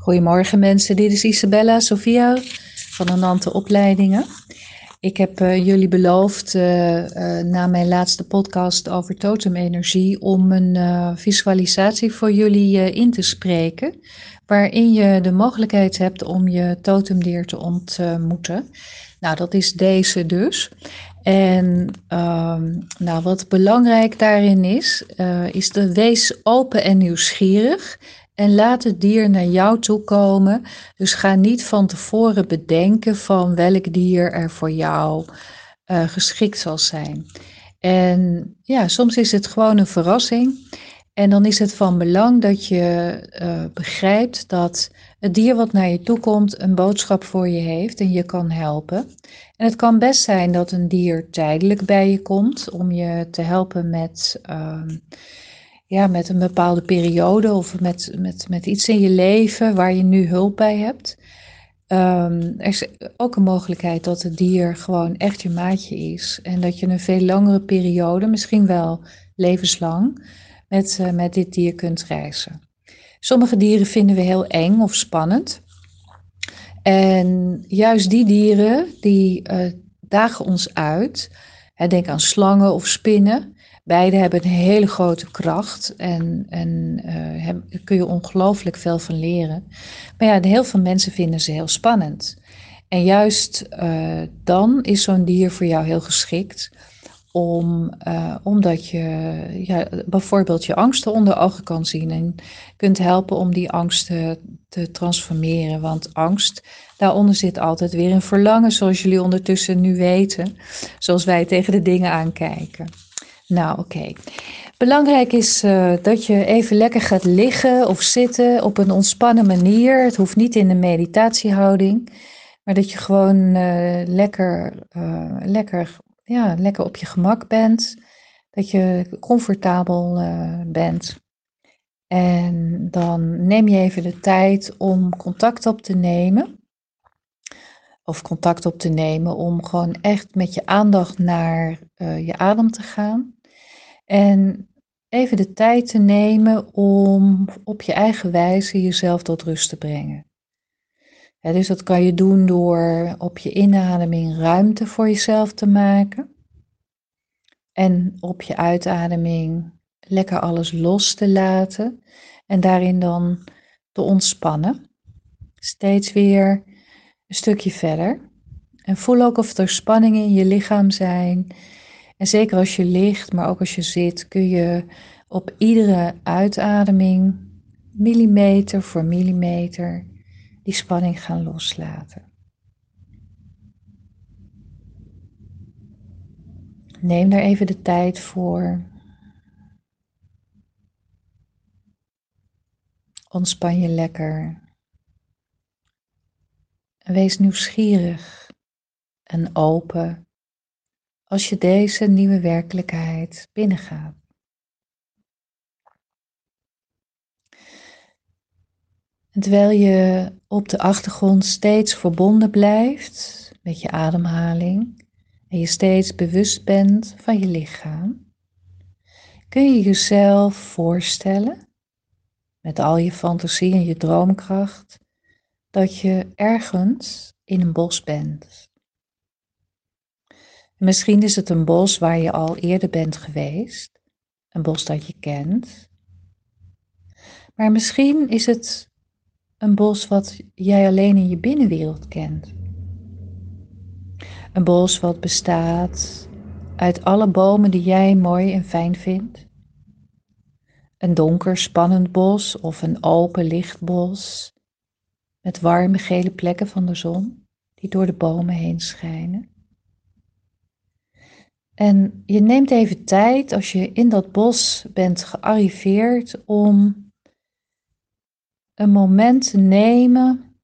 Goedemorgen mensen, dit is Isabella Sofia van Anante Opleidingen. Ik heb uh, jullie beloofd uh, uh, na mijn laatste podcast over totemenergie om een visualisatie voor jullie in te spreken, waarin je de mogelijkheid hebt om je totemdier te ontmoeten. Nou, dat is deze dus. En ehm, nou, wat belangrijk daarin is, is de wees open en nieuwsgierig en laat het dier naar jou toe komen. Dus ga niet van tevoren bedenken van welk dier er voor jou uh, geschikt zal zijn. En ja, soms is het gewoon een verrassing. En dan is het van belang dat je uh, begrijpt dat het dier wat naar je toe komt een boodschap voor je heeft en je kan helpen. En het kan best zijn dat een dier tijdelijk bij je komt om je te helpen met. Uh, ja, met een bepaalde periode of met, met, met iets in je leven waar je nu hulp bij hebt. Um, er is ook een mogelijkheid dat het dier gewoon echt je maatje is. En dat je een veel langere periode, misschien wel levenslang, met, uh, met dit dier kunt reizen. Sommige dieren vinden we heel eng of spannend. En juist die dieren, die uh, dagen ons uit. Denk aan slangen of spinnen. Beide hebben een hele grote kracht en, en daar kun je ongelooflijk veel van leren. Maar ja, heel veel mensen vinden ze heel spannend. En juist uh, dan is zo'n dier voor jou heel geschikt, om, uh, omdat je ja, bijvoorbeeld je angsten onder ogen kan zien en kunt helpen om die angsten te transformeren. Want angst, daaronder zit altijd weer een verlangen, zoals jullie ondertussen nu weten, zoals wij tegen de dingen aankijken. Nou, oké. Belangrijk is uh, dat je even lekker gaat liggen of zitten op een ontspannen manier. Het hoeft niet in een meditatiehouding, maar dat je gewoon uh, lekker, uh, lekker, ja, lekker op je gemak bent. Dat je comfortabel bent. En dan neem je even de tijd om contact op te nemen. Of contact op te nemen om gewoon echt met je aandacht naar je adem te gaan. En even de tijd te nemen om op je eigen wijze jezelf tot rust te brengen. dus dat kan je doen door op je inademing ruimte voor jezelf te maken. En op je uitademing lekker alles los te laten. En daarin dan te ontspannen. Steeds weer een stukje verder. En voel ook of er spanningen in je lichaam zijn en zeker als je ligt, maar ook als je zit, kun je op iedere uitademing, millimeter voor millimeter, die spanning gaan loslaten. Neem daar even de tijd voor. Ontspan je lekker. Wees nieuwsgierig en open als je deze nieuwe werkelijkheid binnengaat. En terwijl je op de achtergrond steeds verbonden blijft met je ademhaling en je steeds bewust bent van je lichaam, kun je jezelf voorstellen, met al je fantasie en je droomkracht, dat je ergens in een bos bent. Misschien is het een bos waar je al eerder bent geweest, een bos dat je kent. Maar misschien is het een bos wat jij alleen in je binnenwereld kent. Een bos wat bestaat uit alle bomen die jij mooi en fijn vindt. Een donker, spannend bos of een open, licht bos met warme gele plekken van de zon die door de bomen heen schijnen. En je neemt even tijd als je in dat bos bent gearriveerd om een moment te nemen,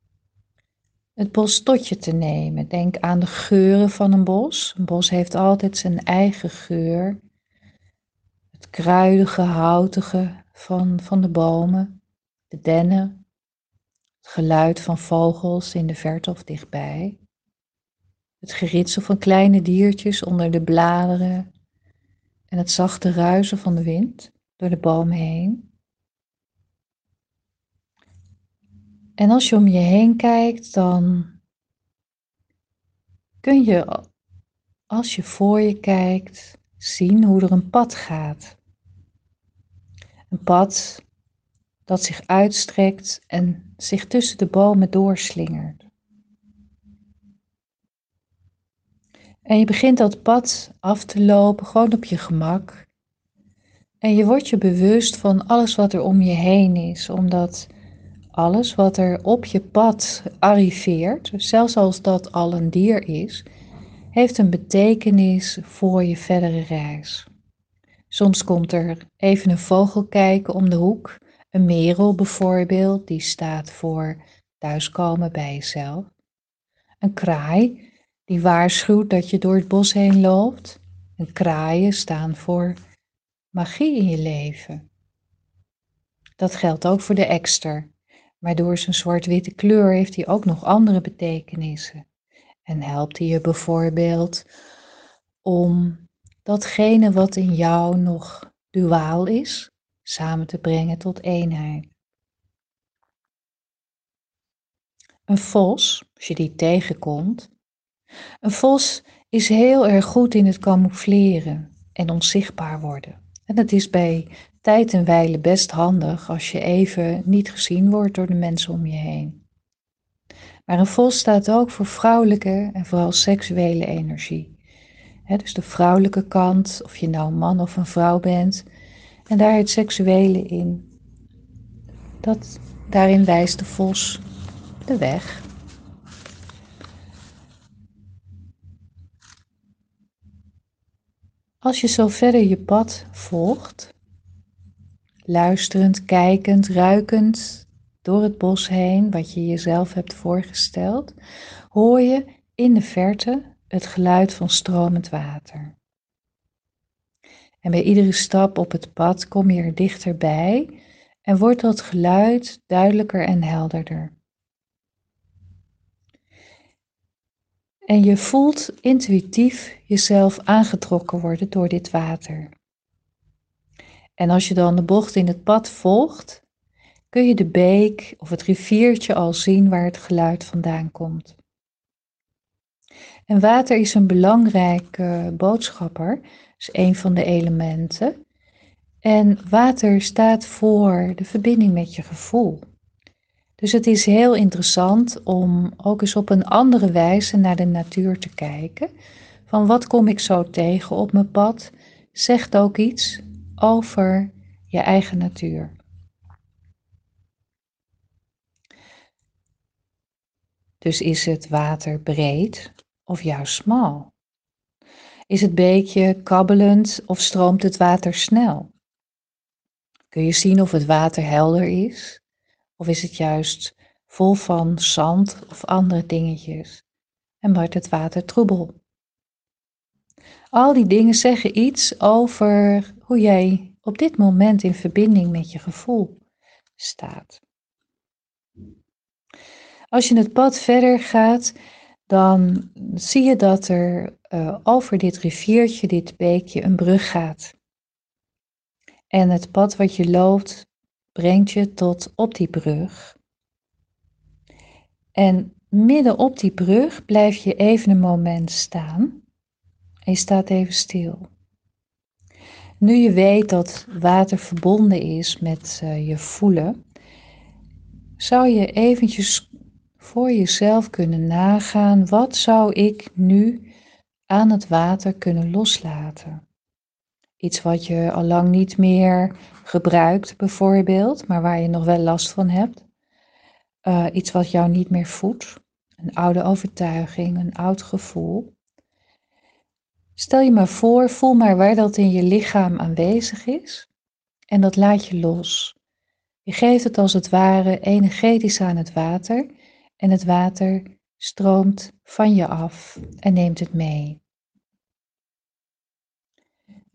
het bos tot je te nemen. Denk aan de geuren van een bos. Een bos heeft altijd zijn eigen geur. Het kruidige, houtige van, van de bomen, de dennen, het geluid van vogels in de verte of dichtbij. Het geritsel van kleine diertjes onder de bladeren en het zachte ruisen van de wind door de bomen heen. En als je om je heen kijkt, dan kun je, als je voor je kijkt, zien hoe er een pad gaat. Een pad dat zich uitstrekt en zich tussen de bomen doorslingert. En je begint dat pad af te lopen, gewoon op je gemak. En je wordt je bewust van alles wat er om je heen is, omdat alles wat er op je pad arriveert, zelfs als dat al een dier is, heeft een betekenis voor je verdere reis. Soms komt er even een vogel kijken om de hoek, een merel bijvoorbeeld, die staat voor thuiskomen bij jezelf. Een kraai, die waarschuwt dat je door het bos heen loopt. En kraaien staan voor magie in je leven. Dat geldt ook voor de ekster, maar door zijn zwart-witte kleur heeft hij ook nog andere betekenissen. En helpt hij je bijvoorbeeld om datgene wat in jou nog duaal is, samen te brengen tot eenheid. Een vos, als je die tegenkomt, een vos is heel erg goed in het camoufleren en onzichtbaar worden. En dat is bij tijd en wijle best handig als je even niet gezien wordt door de mensen om je heen. Maar een vos staat ook voor vrouwelijke en vooral seksuele energie. dus de vrouwelijke kant, of je nou een man of een vrouw bent, en daar het seksuele in. Dat, daarin wijst de vos de weg. Als je zo verder je pad volgt, luisterend, kijkend, ruikend door het bos heen, wat je jezelf hebt voorgesteld, hoor je in de verte het geluid van stromend water. En bij iedere stap op het pad kom je er dichterbij en wordt dat geluid duidelijker en helderder. En je voelt intuïtief jezelf aangetrokken worden door dit water. En als je dan de bocht in het pad volgt, kun je de beek of het riviertje al zien waar het geluid vandaan komt. En water is een belangrijke boodschapper, is een van de elementen. En water staat voor de verbinding met je gevoel. Dus het is heel interessant om ook eens op een andere wijze naar de natuur te kijken. Van wat kom ik zo tegen op mijn pad? Zegt ook iets over je eigen natuur. Dus is het water breed of juist smal? Is het beekje kabbelend of stroomt het water snel? Kun je zien of het water helder is of is het juist vol van zand of andere dingetjes en wordt het water troebel? Al die dingen zeggen iets over hoe jij op dit moment in verbinding met je gevoel staat. Als je het pad verder gaat, dan zie je dat er uh, over dit riviertje, dit beekje, een brug gaat. En het pad wat je loopt, brengt je tot op die brug. En midden op die brug blijf je even een moment staan. En je staat even stil. Nu je weet dat water verbonden is met uh, je voelen, zou je eventjes voor jezelf kunnen nagaan, wat zou ik nu aan het water kunnen loslaten? Iets wat je al lang niet meer gebruikt, bijvoorbeeld, maar waar je nog wel last van hebt. Uh, iets wat jou niet meer voedt. Een oude overtuiging, een oud gevoel. Stel je maar voor, voel maar waar dat in je lichaam aanwezig is en dat laat je los. Je geeft het als het ware energetisch aan het water en het water stroomt van je af en neemt het mee.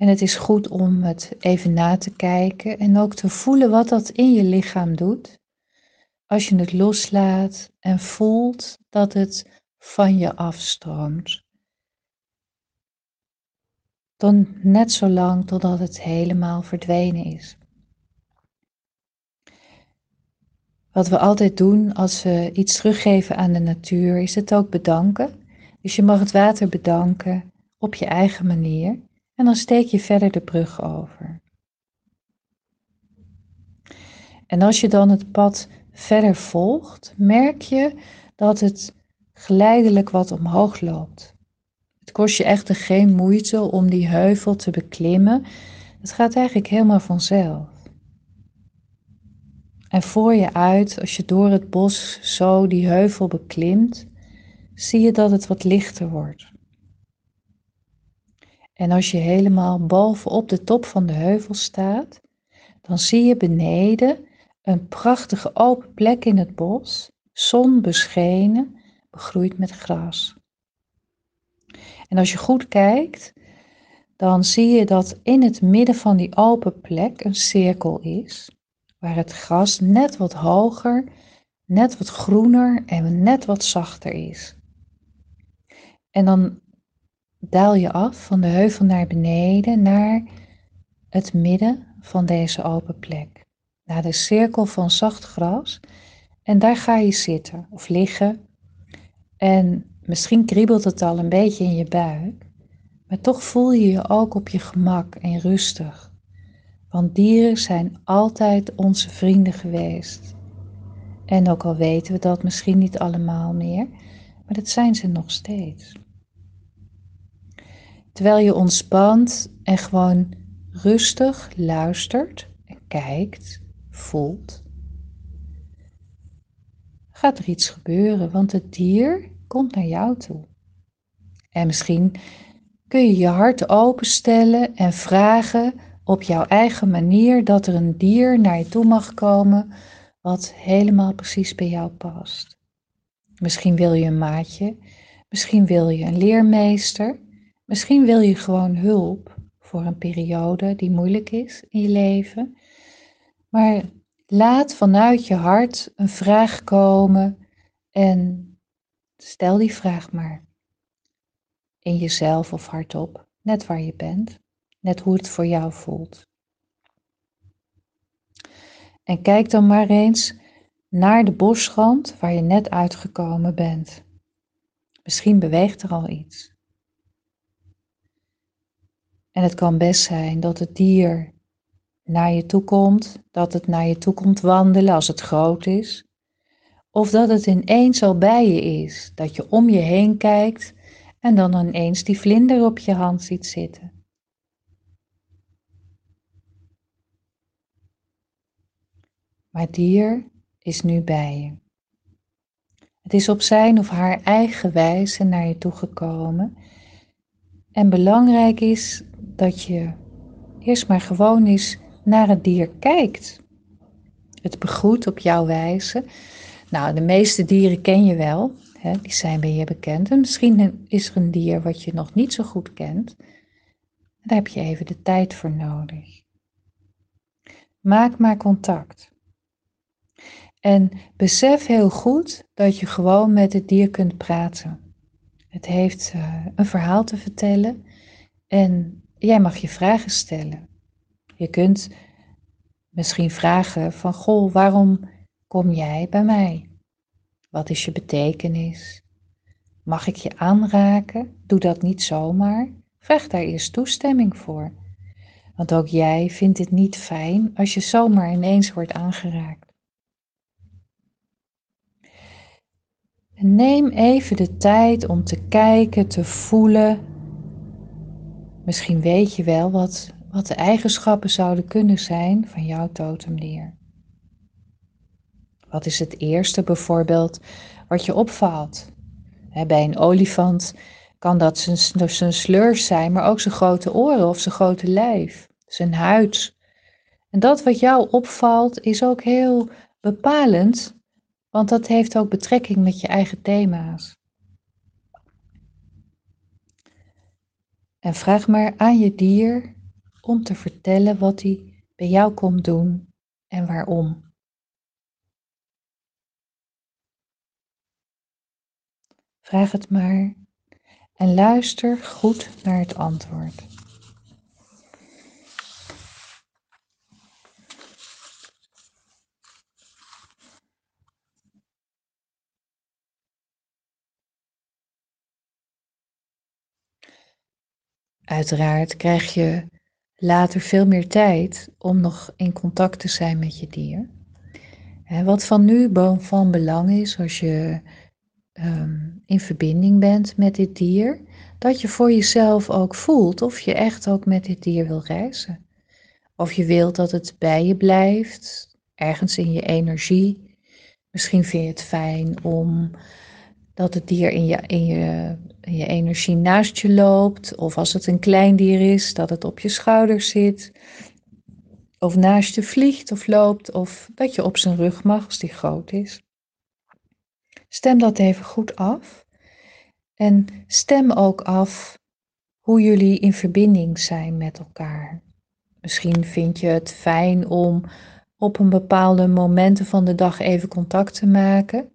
En het is goed om het even na te kijken en ook te voelen wat dat in je lichaam doet. Als je het loslaat en voelt dat het van je afstroomt. Dan net zo lang totdat het helemaal verdwenen is. Wat we altijd doen als we iets teruggeven aan de natuur, is het ook bedanken. Dus je mag het water bedanken op je eigen manier en dan steek je verder de brug over. En als je dan het pad verder volgt, merk je dat het geleidelijk wat omhoog loopt. Het kost je echter geen moeite om die heuvel te beklimmen. Het gaat eigenlijk helemaal vanzelf. En voor je uit, als je door het bos zo die heuvel beklimt, zie je dat het wat lichter wordt. En als je helemaal bovenop de top van de heuvel staat, dan zie je beneden een prachtige open plek in het bos, zonbeschenen, begroeid met gras. En als je goed kijkt, dan zie je dat in het midden van die open plek een cirkel is, waar het gras net wat hoger, net wat groener en net wat zachter is. En dan daal je af van de heuvel naar beneden naar het midden van deze open plek, naar de cirkel van zacht gras. En daar ga je zitten of liggen. En misschien kriebelt het al een beetje in je buik, maar toch voel je je ook op je gemak en rustig. Want dieren zijn altijd onze vrienden geweest. En ook al weten we dat misschien niet allemaal meer, maar dat zijn ze nog steeds. Terwijl je ontspant en gewoon rustig luistert en kijkt, voelt, gaat er iets gebeuren, want het dier komt naar jou toe. En misschien kun je je hart openstellen en vragen op jouw eigen manier dat er een dier naar je toe mag komen wat helemaal precies bij jou past. Misschien wil je een maatje, misschien wil je een leermeester, misschien wil je gewoon hulp voor een periode die moeilijk is in je leven. Maar laat vanuit je hart een vraag komen en stel die vraag maar. In jezelf of hardop, net waar je bent, net hoe het voor jou voelt. En kijk dan maar eens naar de bosrand waar je net uitgekomen bent. Misschien beweegt er al iets. En het kan best zijn dat het dier naar je toe komt, dat het naar je toe komt wandelen als het groot is. Of dat het ineens al bij je is, dat je om je heen kijkt en dan ineens die vlinder op je hand ziet zitten. Maar het dier is nu bij je. Het is op zijn of haar eigen wijze naar je toe gekomen. En belangrijk is dat je eerst maar gewoon eens naar het dier kijkt. Het begroet op jouw wijze. Nou, de meeste dieren ken je wel. Hè, die zijn bij je bekend. En misschien is er een dier wat je nog niet zo goed kent. Daar heb je even de tijd voor nodig. Maak maar contact. En besef heel goed dat je gewoon met het dier kunt praten. Het heeft uh, een verhaal te vertellen en jij mag je vragen stellen. Je kunt misschien vragen van, goh, waarom kom jij bij mij? Wat is je betekenis? Mag ik je aanraken? Doe dat niet zomaar. Vraag daar eerst toestemming voor. Want ook jij vindt het niet fijn als je zomaar ineens wordt aangeraakt. Neem even de tijd om te kijken, te voelen. Misschien weet je wel wat, wat de eigenschappen zouden kunnen zijn van jouw totemdier. Wat is het eerste bijvoorbeeld wat je opvalt? bij een olifant kan dat zijn, zijn zijn, maar ook zijn grote oren of zijn grote lijf, zijn huid. En dat wat jou opvalt is ook heel bepalend want dat heeft ook betrekking met je eigen thema's. En vraag maar aan je dier om te vertellen wat hij bij jou komt doen en waarom. Vraag het maar en luister goed naar het antwoord. Uiteraard krijg je later veel meer tijd om nog in contact te zijn met je dier. Wat van nu van belang is als je ehm, in verbinding bent met dit dier, dat je voor jezelf ook voelt of je echt ook met dit dier wil reizen. Of je wilt dat het bij je blijft, ergens in je energie. Misschien vind je het fijn om dat het dier in je, in je, in je energie naast je loopt. Of als het een klein dier is, dat het op je schouder zit. Of naast je vliegt of loopt. Of dat je op zijn rug mag als die groot is. Stem dat even goed af. En stem ook af hoe jullie in verbinding zijn met elkaar. Misschien vind je het fijn om op een bepaalde momenten van de dag even contact te maken.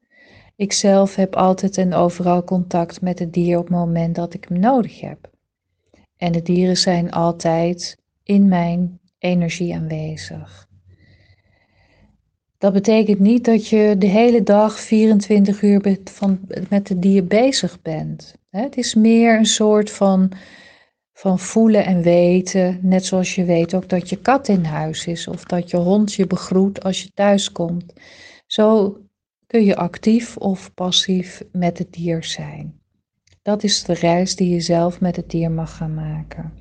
Ik zelf heb altijd en overal contact met het dier op het moment dat ik hem nodig heb. En de dieren zijn altijd in mijn energie aanwezig. Dat betekent niet dat je de hele dag 24 uur met het dier bezig bent. Het is meer een soort van, van voelen en weten. Net zoals je weet ook dat je kat in huis is of dat je hond je begroet als je thuis komt. Zo kun je actief of passief met het dier zijn. Dat is de reis die je zelf met het dier mag gaan maken.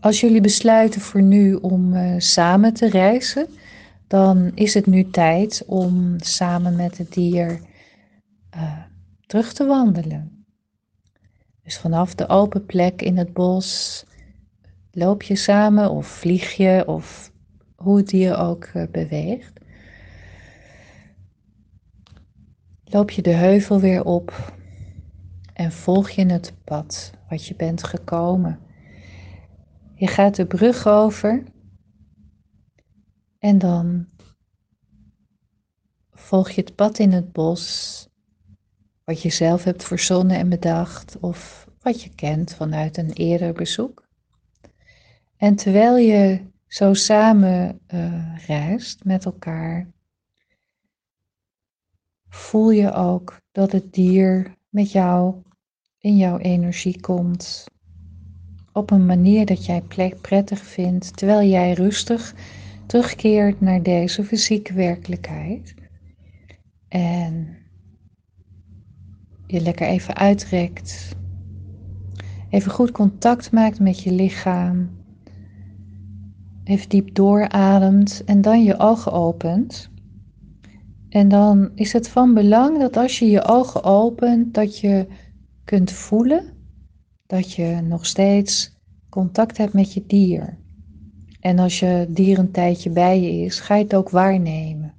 Als jullie besluiten voor nu om uh, samen te reizen, dan is het nu tijd om samen met het dier uh, terug te wandelen. Dus vanaf de open plek in het bos loop je samen of vlieg je of hoe het dier ook uh, beweegt. Loop je de heuvel weer op en volg je het pad wat je bent gekomen. Je gaat de brug over en dan volg je het pad in het bos, wat je zelf hebt verzonnen en bedacht, of wat je kent vanuit een eerder bezoek. En terwijl je zo samen uh, reist met elkaar, voel je ook dat het dier met jou in jouw energie komt op een manier dat jij prettig vindt, terwijl jij rustig terugkeert naar deze fysieke werkelijkheid. En je lekker even uitrekt. Even goed contact maakt met je lichaam. Even diep doorademt en dan je ogen opent. En dan is het van belang dat als je je ogen opent, dat je kunt voelen dat je nog steeds contact hebt met je dier. En als je dier een tijdje bij je is, ga je het ook waarnemen.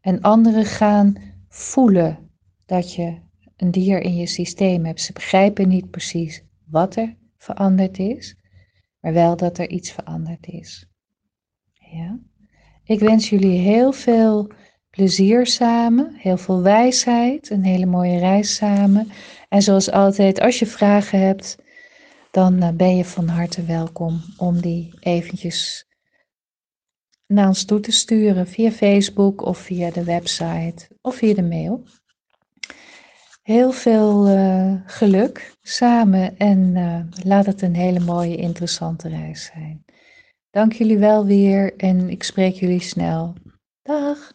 En anderen gaan voelen dat je een dier in je systeem hebt. Ze begrijpen niet precies wat er veranderd is, maar wel dat er iets veranderd is. Ja? Ik wens jullie heel veel plezier samen, heel veel wijsheid, een hele mooie reis samen. En zoals altijd, als je vragen hebt, dan eh, ben je van harte welkom om die eventjes naar ons toe te sturen via Facebook of via de website of via de mail. Heel veel uh, geluk samen en uh, laat het een hele mooie, interessante reis zijn. Dank jullie wel weer en ik spreek jullie snel. Dag!